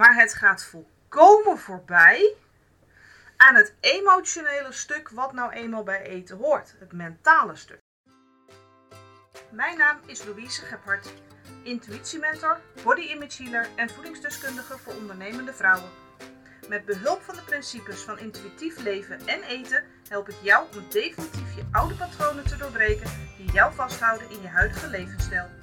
Maar het gaat volkomen voorbij aan het emotionele stuk wat nou eenmaal bij eten hoort. Het mentale stuk. Mijn naam is Louise Gebhardt, intuïtiementor, body image healer en voedingsdeskundige voor ondernemende vrouwen. Met behulp van de principes van intuïtief leven en eten help ik jou om definitief je oude patronen te doorbreken die jou vasthouden in je huidige levensstijl.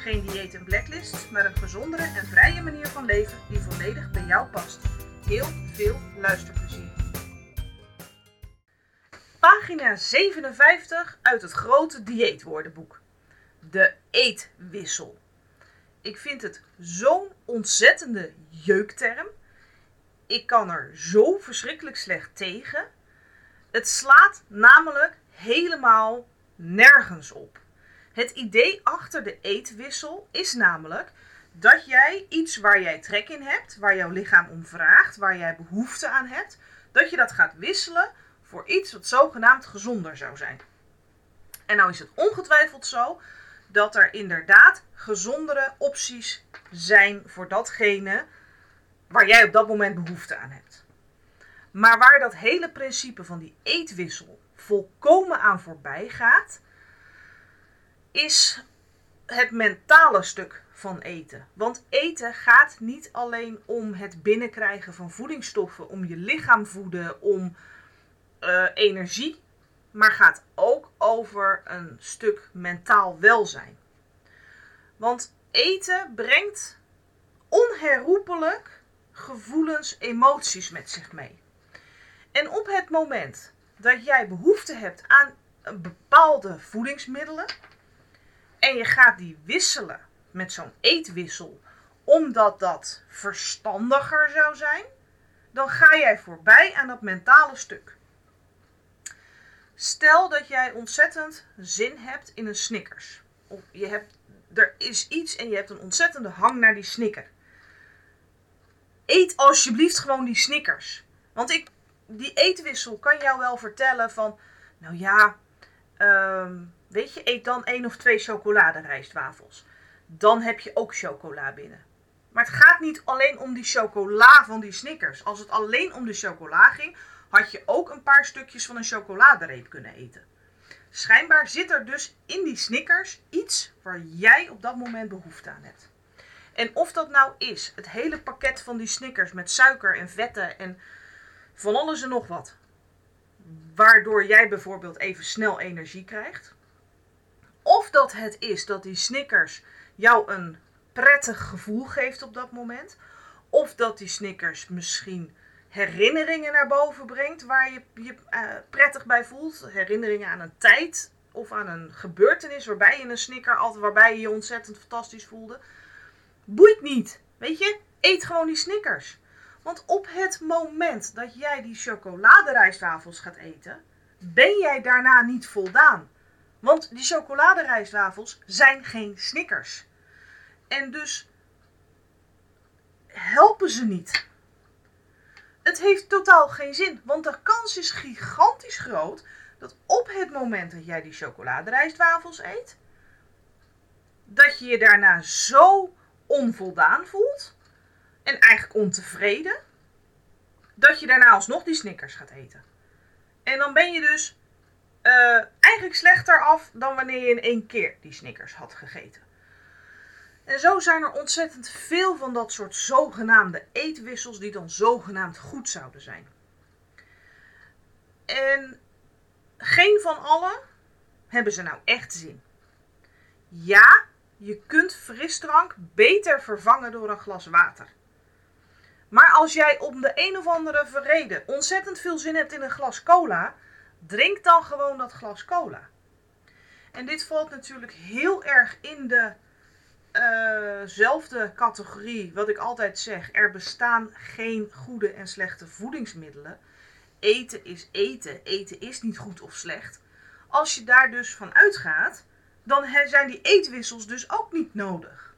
Geen dieet en blacklist, maar een gezondere en vrije manier van leven die volledig bij jou past. Heel veel luisterplezier. Pagina 57 uit het grote dieetwoordenboek. De eetwissel. Ik vind het zo'n ontzettende jeukterm. Ik kan er zo verschrikkelijk slecht tegen. Het slaat namelijk helemaal nergens op. Het idee achter de eetwissel is namelijk dat jij iets waar jij trek in hebt, waar jouw lichaam om vraagt, waar jij behoefte aan hebt, dat je dat gaat wisselen voor iets wat zogenaamd gezonder zou zijn. En nou is het ongetwijfeld zo dat er inderdaad gezondere opties zijn voor datgene waar jij op dat moment behoefte aan hebt. Maar waar dat hele principe van die eetwissel volkomen aan voorbij gaat, is het mentale stuk van eten. Want eten gaat niet alleen om het binnenkrijgen van voedingsstoffen, om je lichaam voeden, om uh, energie, maar gaat ook over een stuk mentaal welzijn. Want eten brengt onherroepelijk gevoelens, emoties met zich mee. En op het moment dat jij behoefte hebt aan bepaalde voedingsmiddelen en je gaat die wisselen met zo'n eetwissel, omdat dat verstandiger zou zijn, dan ga jij voorbij aan dat mentale stuk. Stel dat jij ontzettend zin hebt in een Snickers. Of je hebt, er is iets en je hebt een ontzettende hang naar die Snicker. Eet alsjeblieft gewoon die Snickers. Want ik, die eetwissel kan jou wel vertellen van, nou ja, um, weet je, eet dan één of twee chocoladerijstwafels. Dan heb je ook chocola binnen. Maar het gaat niet alleen om die chocola van die Snickers. Als het alleen om de chocola ging, had je ook een paar stukjes van een chocoladereep kunnen eten. Schijnbaar zit er dus in die Snickers iets waar jij op dat moment behoefte aan hebt. En of dat nou is het hele pakket van die Snickers met suiker en vetten en van alles en nog wat. Waardoor jij bijvoorbeeld even snel energie krijgt. Dat het is dat die Snickers jou een prettig gevoel geeft op dat moment. Of dat die Snickers misschien herinneringen naar boven brengt waar je je uh, prettig bij voelt. Herinneringen aan een tijd of aan een gebeurtenis waarbij je een snicker altijd waarbij je je ontzettend fantastisch voelde. Boeit niet. Weet je, eet gewoon die snickers. Want op het moment dat jij die chocoladerijstwafels gaat eten, ben jij daarna niet voldaan. Want die chocoladerijstwafels zijn geen snickers. En dus helpen ze niet het heeft totaal geen zin. Want de kans is gigantisch groot dat op het moment dat jij die chocoladerijstwafels eet, dat je je daarna zo onvoldaan voelt en eigenlijk ontevreden, dat je daarna alsnog die snickers gaat eten. En dan ben je dus uh, eigenlijk slechter af dan wanneer je in één keer die snickers had gegeten. En zo zijn er ontzettend veel van dat soort zogenaamde eetwissels die dan zogenaamd goed zouden zijn. En geen van alle hebben ze nou echt zin. Ja, je kunt frisdrank beter vervangen door een glas water. Maar als jij om de een of andere reden ontzettend veel zin hebt in een glas cola, drink dan gewoon dat glas cola. En dit valt natuurlijk heel erg in de uh, zelfde categorie, wat ik altijd zeg. Er bestaan geen goede en slechte voedingsmiddelen. Eten is eten. Eten is niet goed of slecht. Als je daar dus van uitgaat, dan zijn die eetwissels dus ook niet nodig.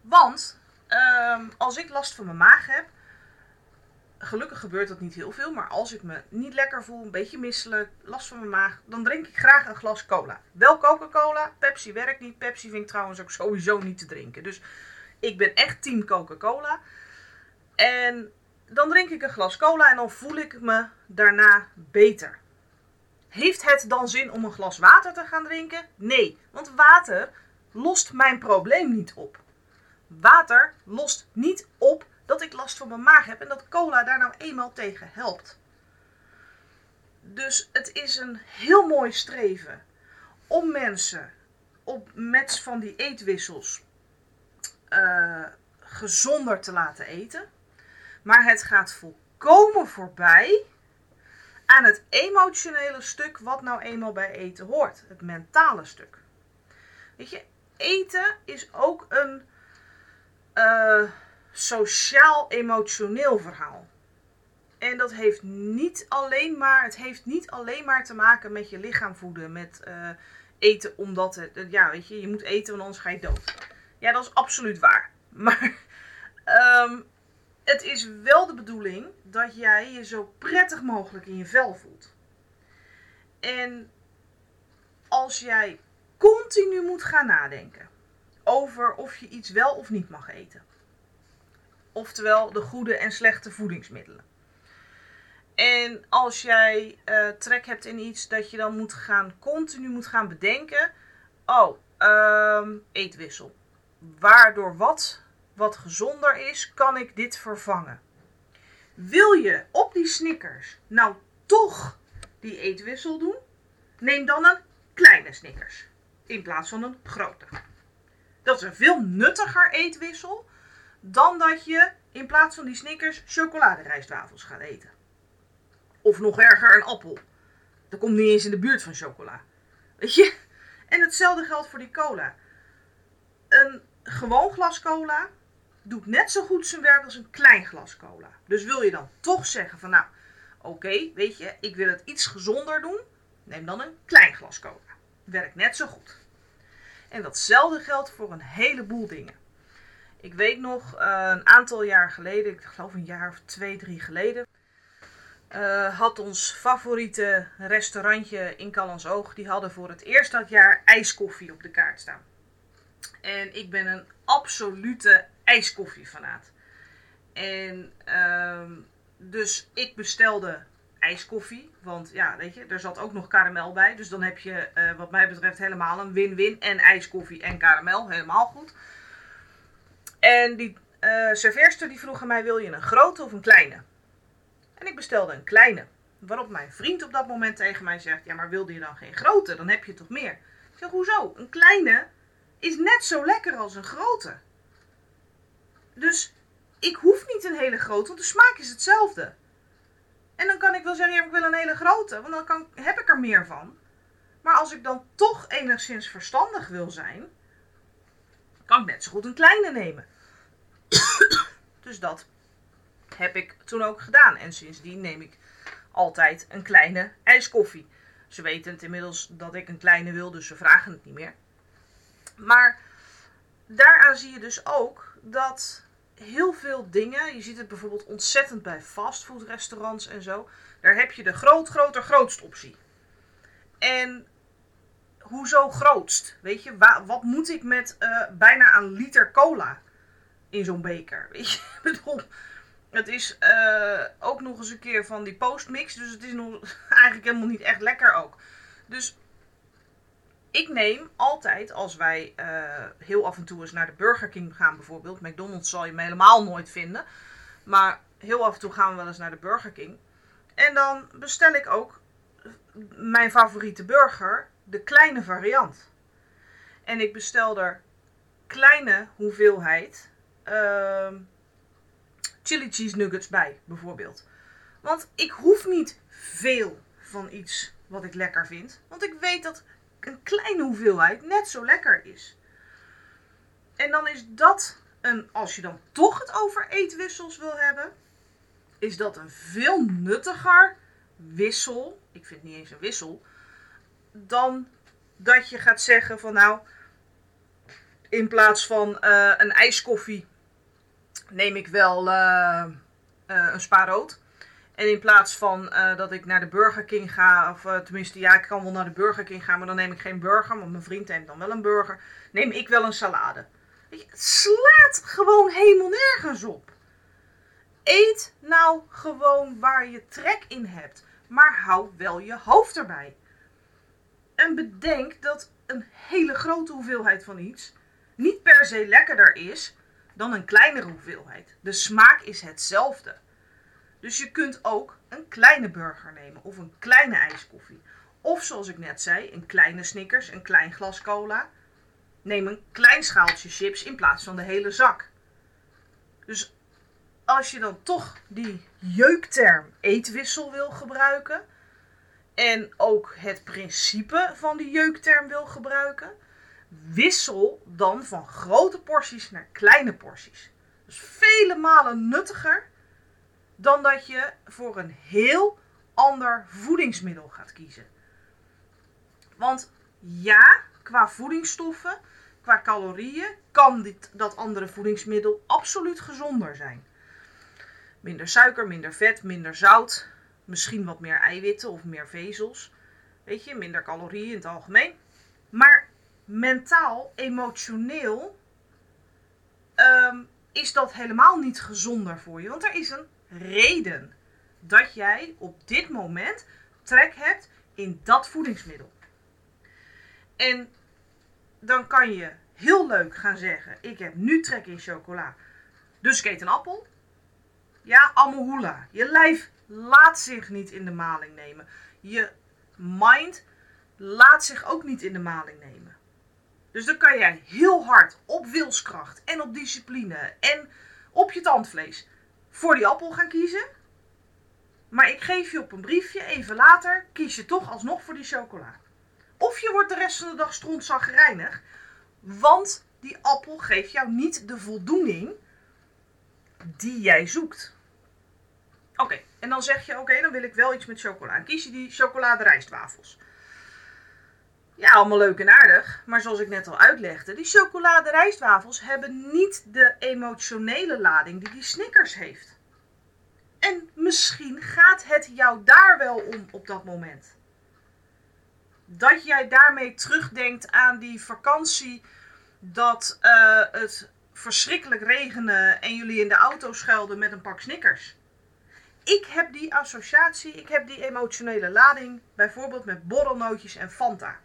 Want uh, als ik last van mijn maag heb, gelukkig gebeurt dat niet heel veel. Maar als ik me niet lekker voel, een beetje misselijk, last van mijn maag, dan drink ik graag een glas cola. Wel Coca-Cola, Pepsi werkt niet. Pepsi vind ik trouwens ook sowieso niet te drinken. Dus Ik ben echt team Coca-Cola. En dan drink ik een glas cola en dan voel ik me daarna beter. Heeft het dan zin om een glas water te gaan drinken? Nee, want water lost mijn probleem niet op. Water lost niet op dat ik last van mijn maag heb en dat cola daar nou eenmaal tegen helpt. Dus het is een heel mooi streven om mensen op, met van die eetwissels uh, gezonder te laten eten. Maar het gaat volkomen voorbij aan het emotionele stuk wat nou eenmaal bij eten hoort. Het mentale stuk. Weet je, eten is ook een uh, sociaal-emotioneel verhaal. En dat heeft niet alleen maar, het heeft niet alleen maar te maken met je lichaam voeden, met uh, eten omdat het, ja weet je, je moet eten want anders ga je dood. Ja, dat is absoluut waar. Maar um, het is wel de bedoeling dat jij je zo prettig mogelijk in je vel voelt. En als jij continu moet gaan nadenken over of je iets wel of niet mag eten. Oftewel de goede en slechte voedingsmiddelen. En als jij uh, trek hebt in iets dat je dan moet gaan, continu moet gaan bedenken. Oh, um, eetwissel. Waardoor wat wat gezonder is, kan ik dit vervangen. Wil je op die Snickers nou toch die eetwissel doen? Neem dan een kleine Snickers in plaats van een grote. Dat is een veel nuttiger eetwissel dan dat je in plaats van die Snickers chocoladerijstwafels gaat eten. Of nog erger, een appel. Dat komt niet eens in de buurt van chocola. Weet je? En hetzelfde geldt voor die cola. Een gewoon glas cola doet net zo goed zijn werk als een klein glas cola. Dus wil je dan toch zeggen van nou, oké, weet je, ik wil het iets gezonder doen, neem dan een klein glas cola. Werkt net zo goed. En datzelfde geldt voor een heleboel dingen. Ik weet nog uh, een aantal jaar geleden, ik geloof een jaar of twee, drie geleden, uh, had ons favoriete restaurantje in Callansoog, die hadden voor het eerst dat jaar ijskoffie op de kaart staan. En ik ben een absolute ijskoffiefanaat. En uh, dus ik bestelde ijskoffie. Want ja, weet je, er zat ook nog karamel bij. Dus dan heb je uh, wat mij betreft helemaal een win-win. En ijskoffie en karamel, helemaal goed. En die uh, serveerster die vroeg aan mij, wil je een grote of een kleine? En ik bestelde een kleine. Waarop mijn vriend op dat moment tegen mij zegt, ja maar wilde je dan geen grote? Dan heb je toch meer? Ik zeg, hoezo? Een kleine is net zo lekker als een grote. Dus ik hoef niet een hele grote, want de smaak is hetzelfde. En dan kan ik wel zeggen, ja, ik wil een hele grote, want dan kan, heb ik er meer van. Maar als ik dan toch enigszins verstandig wil zijn, kan ik net zo goed een kleine nemen. dus dat heb ik toen ook gedaan. En sindsdien neem ik altijd een kleine ijskoffie. Ze weten het inmiddels dat ik een kleine wil, dus ze vragen het niet meer. Maar daaraan zie je dus ook dat heel veel dingen, je ziet het bijvoorbeeld ontzettend bij fastfoodrestaurants en zo, daar heb je de groot, groter, grootst optie. En hoezo grootst? Weet je, wat moet ik met uh, bijna een liter cola in zo'n beker? Weet je, ik bedoel, het is uh, ook nog eens een keer van die postmix, dus het is nog eigenlijk helemaal niet echt lekker ook. Dus ik neem altijd, als wij uh, heel af en toe eens naar de Burger King gaan bijvoorbeeld. McDonald's zal je me helemaal nooit vinden. Maar heel af en toe gaan we wel eens naar de Burger King. En dan bestel ik ook mijn favoriete burger, de kleine variant. En ik bestel er kleine hoeveelheid uh, chili cheese nuggets bij, bijvoorbeeld. Want ik hoef niet veel van iets wat ik lekker vind. Want ik weet dat een kleine hoeveelheid net zo lekker is. En dan is dat een, als je dan toch het over eetwissels wil hebben, is dat een veel nuttiger wissel. Ik vind het niet eens een wissel. Dan dat je gaat zeggen van nou, in plaats van uh, een ijskoffie neem ik wel uh, uh, een spa rood. En in plaats van dat ik naar de Burger King ga, of tenminste, ja, ik kan wel naar de Burger King gaan, maar dan neem ik geen burger, want mijn vriend neemt dan wel een burger. Neem ik wel een salade. Het slaat gewoon helemaal nergens op. Eet nou gewoon waar je trek in hebt, maar hou wel je hoofd erbij. En bedenk dat een hele grote hoeveelheid van iets niet per se lekkerder is dan een kleinere hoeveelheid. De smaak is hetzelfde. Dus je kunt ook een kleine burger nemen of een kleine ijskoffie. Of zoals ik net zei, een kleine Snickers, een klein glas cola. Neem een klein schaaltje chips in plaats van de hele zak. Dus als je dan toch die jeukterm eetwissel wil gebruiken en ook het principe van die jeukterm wil gebruiken, wissel dan van grote porties naar kleine porties. Dus vele malen nuttiger dan dat je voor een heel ander voedingsmiddel gaat kiezen. Want ja, qua voedingsstoffen, qua calorieën, kan dit, dat andere voedingsmiddel absoluut gezonder zijn. Minder suiker, minder vet, minder zout, misschien wat meer eiwitten of meer vezels. Weet je, minder calorieën in het algemeen. Maar mentaal, emotioneel, um, is dat helemaal niet gezonder voor je. Want er is een reden dat jij op dit moment trek hebt in dat voedingsmiddel. En dan kan je heel leuk gaan zeggen: Ik heb nu trek in chocola, dus ik eet een appel. Ja, amohula. Je lijf laat zich niet in de maling nemen. Je mind laat zich ook niet in de maling nemen. Dus dan kan jij heel hard op wilskracht en op discipline en op je tandvlees voor die appel gaan kiezen. Maar ik geef je op een briefje, even later, kies je toch alsnog voor die chocola. Of je wordt de rest van de dag strontzaggerijnig, want die appel geeft jou niet de voldoening die jij zoekt. Oké, en dan zeg je, oké, dan wil ik wel iets met chocola. En kies je die chocoladerijstwafels. Ja, allemaal leuk en aardig. Maar zoals ik net al uitlegde, die chocoladerijstwafels hebben niet de emotionele lading die die Snickers heeft. En misschien gaat het jou daar wel om op dat moment. Dat jij daarmee terugdenkt aan die vakantie dat uh, het verschrikkelijk regende en jullie in de auto schuilden met een pak Snickers. Ik heb die associatie, ik heb die emotionele lading bijvoorbeeld met borrelnootjes en Fanta.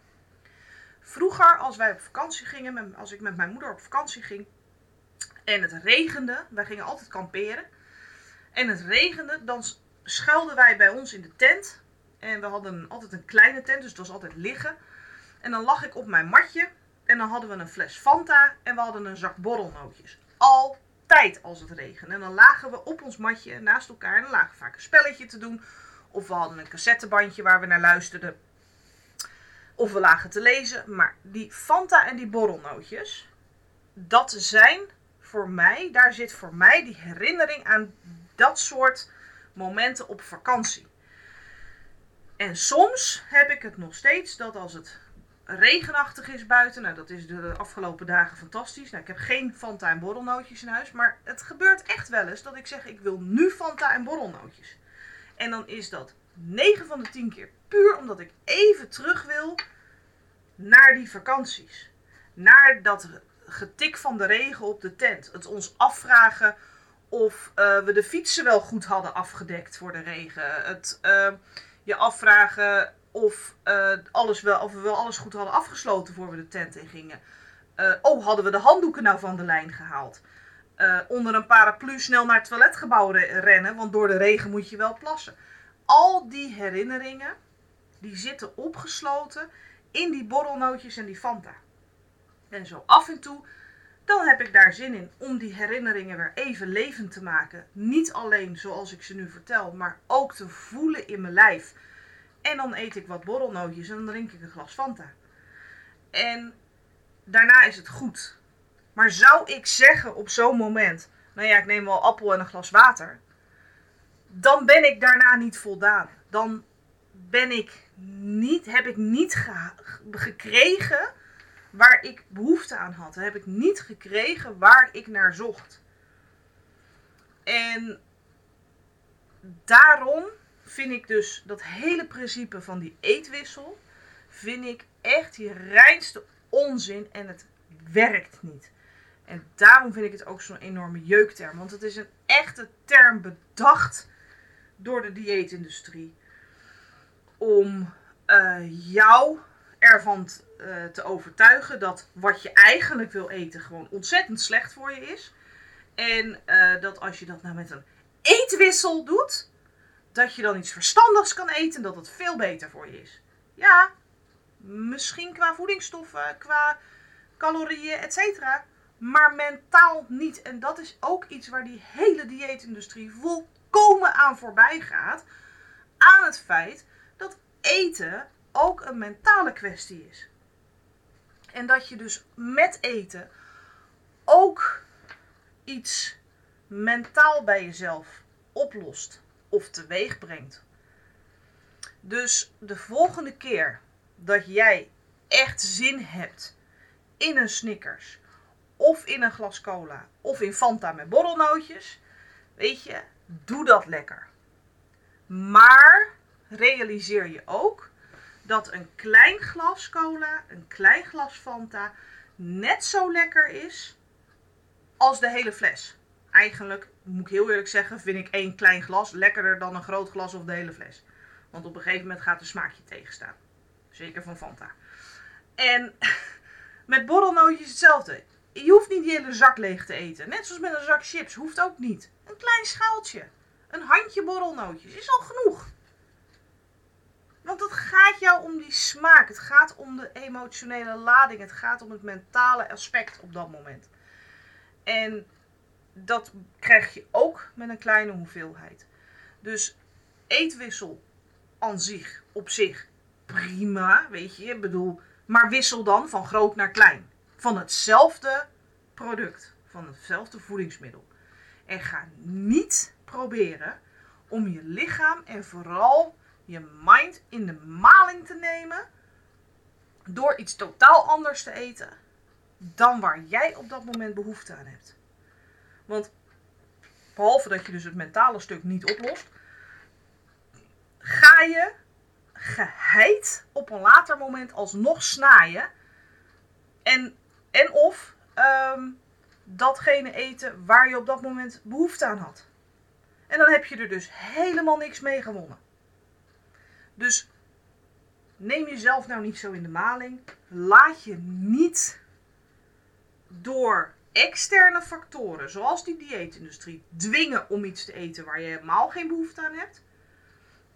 Vroeger, als wij op vakantie gingen, als ik met mijn moeder op vakantie ging en het regende, wij gingen altijd kamperen. En het regende, dan schuilden wij bij ons in de tent. En we hadden altijd een kleine tent, dus het was altijd liggen. En dan lag ik op mijn matje en dan hadden we een fles Fanta en we hadden een zak borrelnootjes. Altijd als het regende. En dan lagen we op ons matje naast elkaar en dan lagen vaak een spelletje te doen. Of we hadden een cassettebandje waar we naar luisterden. Of we lagen te lezen. Maar die Fanta en die borrelnootjes, dat zijn voor mij, daar zit voor mij die herinnering aan dat soort momenten op vakantie. En soms heb ik het nog steeds dat als het regenachtig is buiten, nou dat is de afgelopen dagen fantastisch. Nou, ik heb geen Fanta en borrelnootjes in huis, maar het gebeurt echt wel eens dat ik zeg ik wil nu Fanta en borrelnootjes. En dan is dat 9 van de 10 keer puur omdat ik even terug wil naar die vakanties. Naar dat getik van de regen op de tent. Het ons afvragen of uh, we de fietsen wel goed hadden afgedekt voor de regen. Het uh, je afvragen of, uh, alles wel, of we wel alles goed hadden afgesloten voor we de tent in gingen. oh, hadden we de handdoeken nou van de lijn gehaald? onder een paraplu snel naar het toiletgebouw rennen, want door de regen moet je wel plassen. Al die herinneringen, die zitten opgesloten in die borrelnootjes en die Fanta. En zo af en toe, dan heb ik daar zin in om die herinneringen weer even levend te maken. Niet alleen zoals ik ze nu vertel, maar ook te voelen in mijn lijf. En dan eet ik wat borrelnootjes en dan drink ik een glas Fanta. En daarna is het goed. Maar zou ik zeggen op zo'n moment, nou ja, ik neem wel appel en een glas water. Dan ben ik daarna niet voldaan. Dan ben ik niet, heb ik niet gekregen waar ik behoefte aan had. heb ik niet gekregen waar ik naar zocht. En daarom vind ik dus dat hele principe van die eetwissel, vind ik echt die reinste onzin en het werkt niet. En daarom vind ik het ook zo'n enorme jeukterm. Want het is een echte term bedacht door de dieetindustrie. Om uh, jou ervan uh, te overtuigen dat wat je eigenlijk wil eten gewoon ontzettend slecht voor je is. En uh, dat als je dat nou met een eetwissel doet, dat je dan iets verstandigs kan eten en dat het veel beter voor je is. Ja, misschien qua voedingsstoffen, qua calorieën, etc. Maar mentaal niet. En dat is ook iets waar die hele dieetindustrie volkomen aan voorbij gaat. Aan het feit dat eten ook een mentale kwestie is. En dat je dus met eten ook iets mentaal bij jezelf oplost of teweeg brengt. Dus de volgende keer dat jij echt zin hebt in een Snickers of in een glas cola of in Fanta met borrelnootjes, weet je, doe dat lekker. Maar realiseer je ook dat een klein glas cola, een klein glas Fanta net zo lekker is als de hele fles. Eigenlijk, moet ik heel eerlijk zeggen, vind ik één klein glas lekkerder dan een groot glas of de hele fles. Want op een gegeven moment gaat de smaakje tegenstaan. Zeker van Fanta. En met borrelnootjes hetzelfde. Je hoeft niet die hele zak leeg te eten. Net zoals met een zak chips. Hoeft ook niet. Een klein schaaltje. Een handje borrelnootjes is al genoeg. Want het gaat jou om die smaak. Het gaat om de emotionele lading. Het gaat om het mentale aspect op dat moment. En dat krijg je ook met een kleine hoeveelheid. Dus eetwissel aan zich, op zich, prima, weet je. Bedoel, maar wissel dan van groot naar klein. Van hetzelfde product, van hetzelfde voedingsmiddel. En ga niet proberen om je lichaam en vooral je mind in de maling te nemen door iets totaal anders te eten dan waar jij op dat moment behoefte aan hebt. Want behalve dat je dus het mentale stuk niet oplost, ga je geheid op een later moment alsnog snaaien. En, en of um, datgene eten waar je op dat moment behoefte aan had. En dan heb je er dus helemaal niks mee gewonnen. Dus neem jezelf nou niet zo in de maling. Laat je niet door externe factoren, zoals die dieetindustrie, dwingen om iets te eten waar je helemaal geen behoefte aan hebt.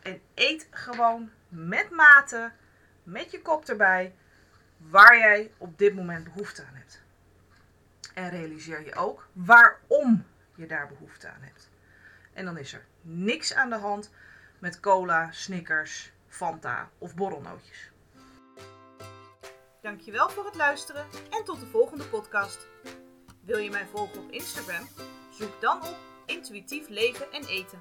En eet gewoon met mate, met je kop erbij, waar jij op dit moment behoefte aan hebt. En realiseer je ook waarom je daar behoefte aan hebt. En dan is er niks aan de hand met cola, Snickers, Fanta of borrelnootjes. Dankjewel voor het luisteren en tot de volgende podcast. Wil je mij volgen op Instagram? Zoek dan op intuïtief leven en eten.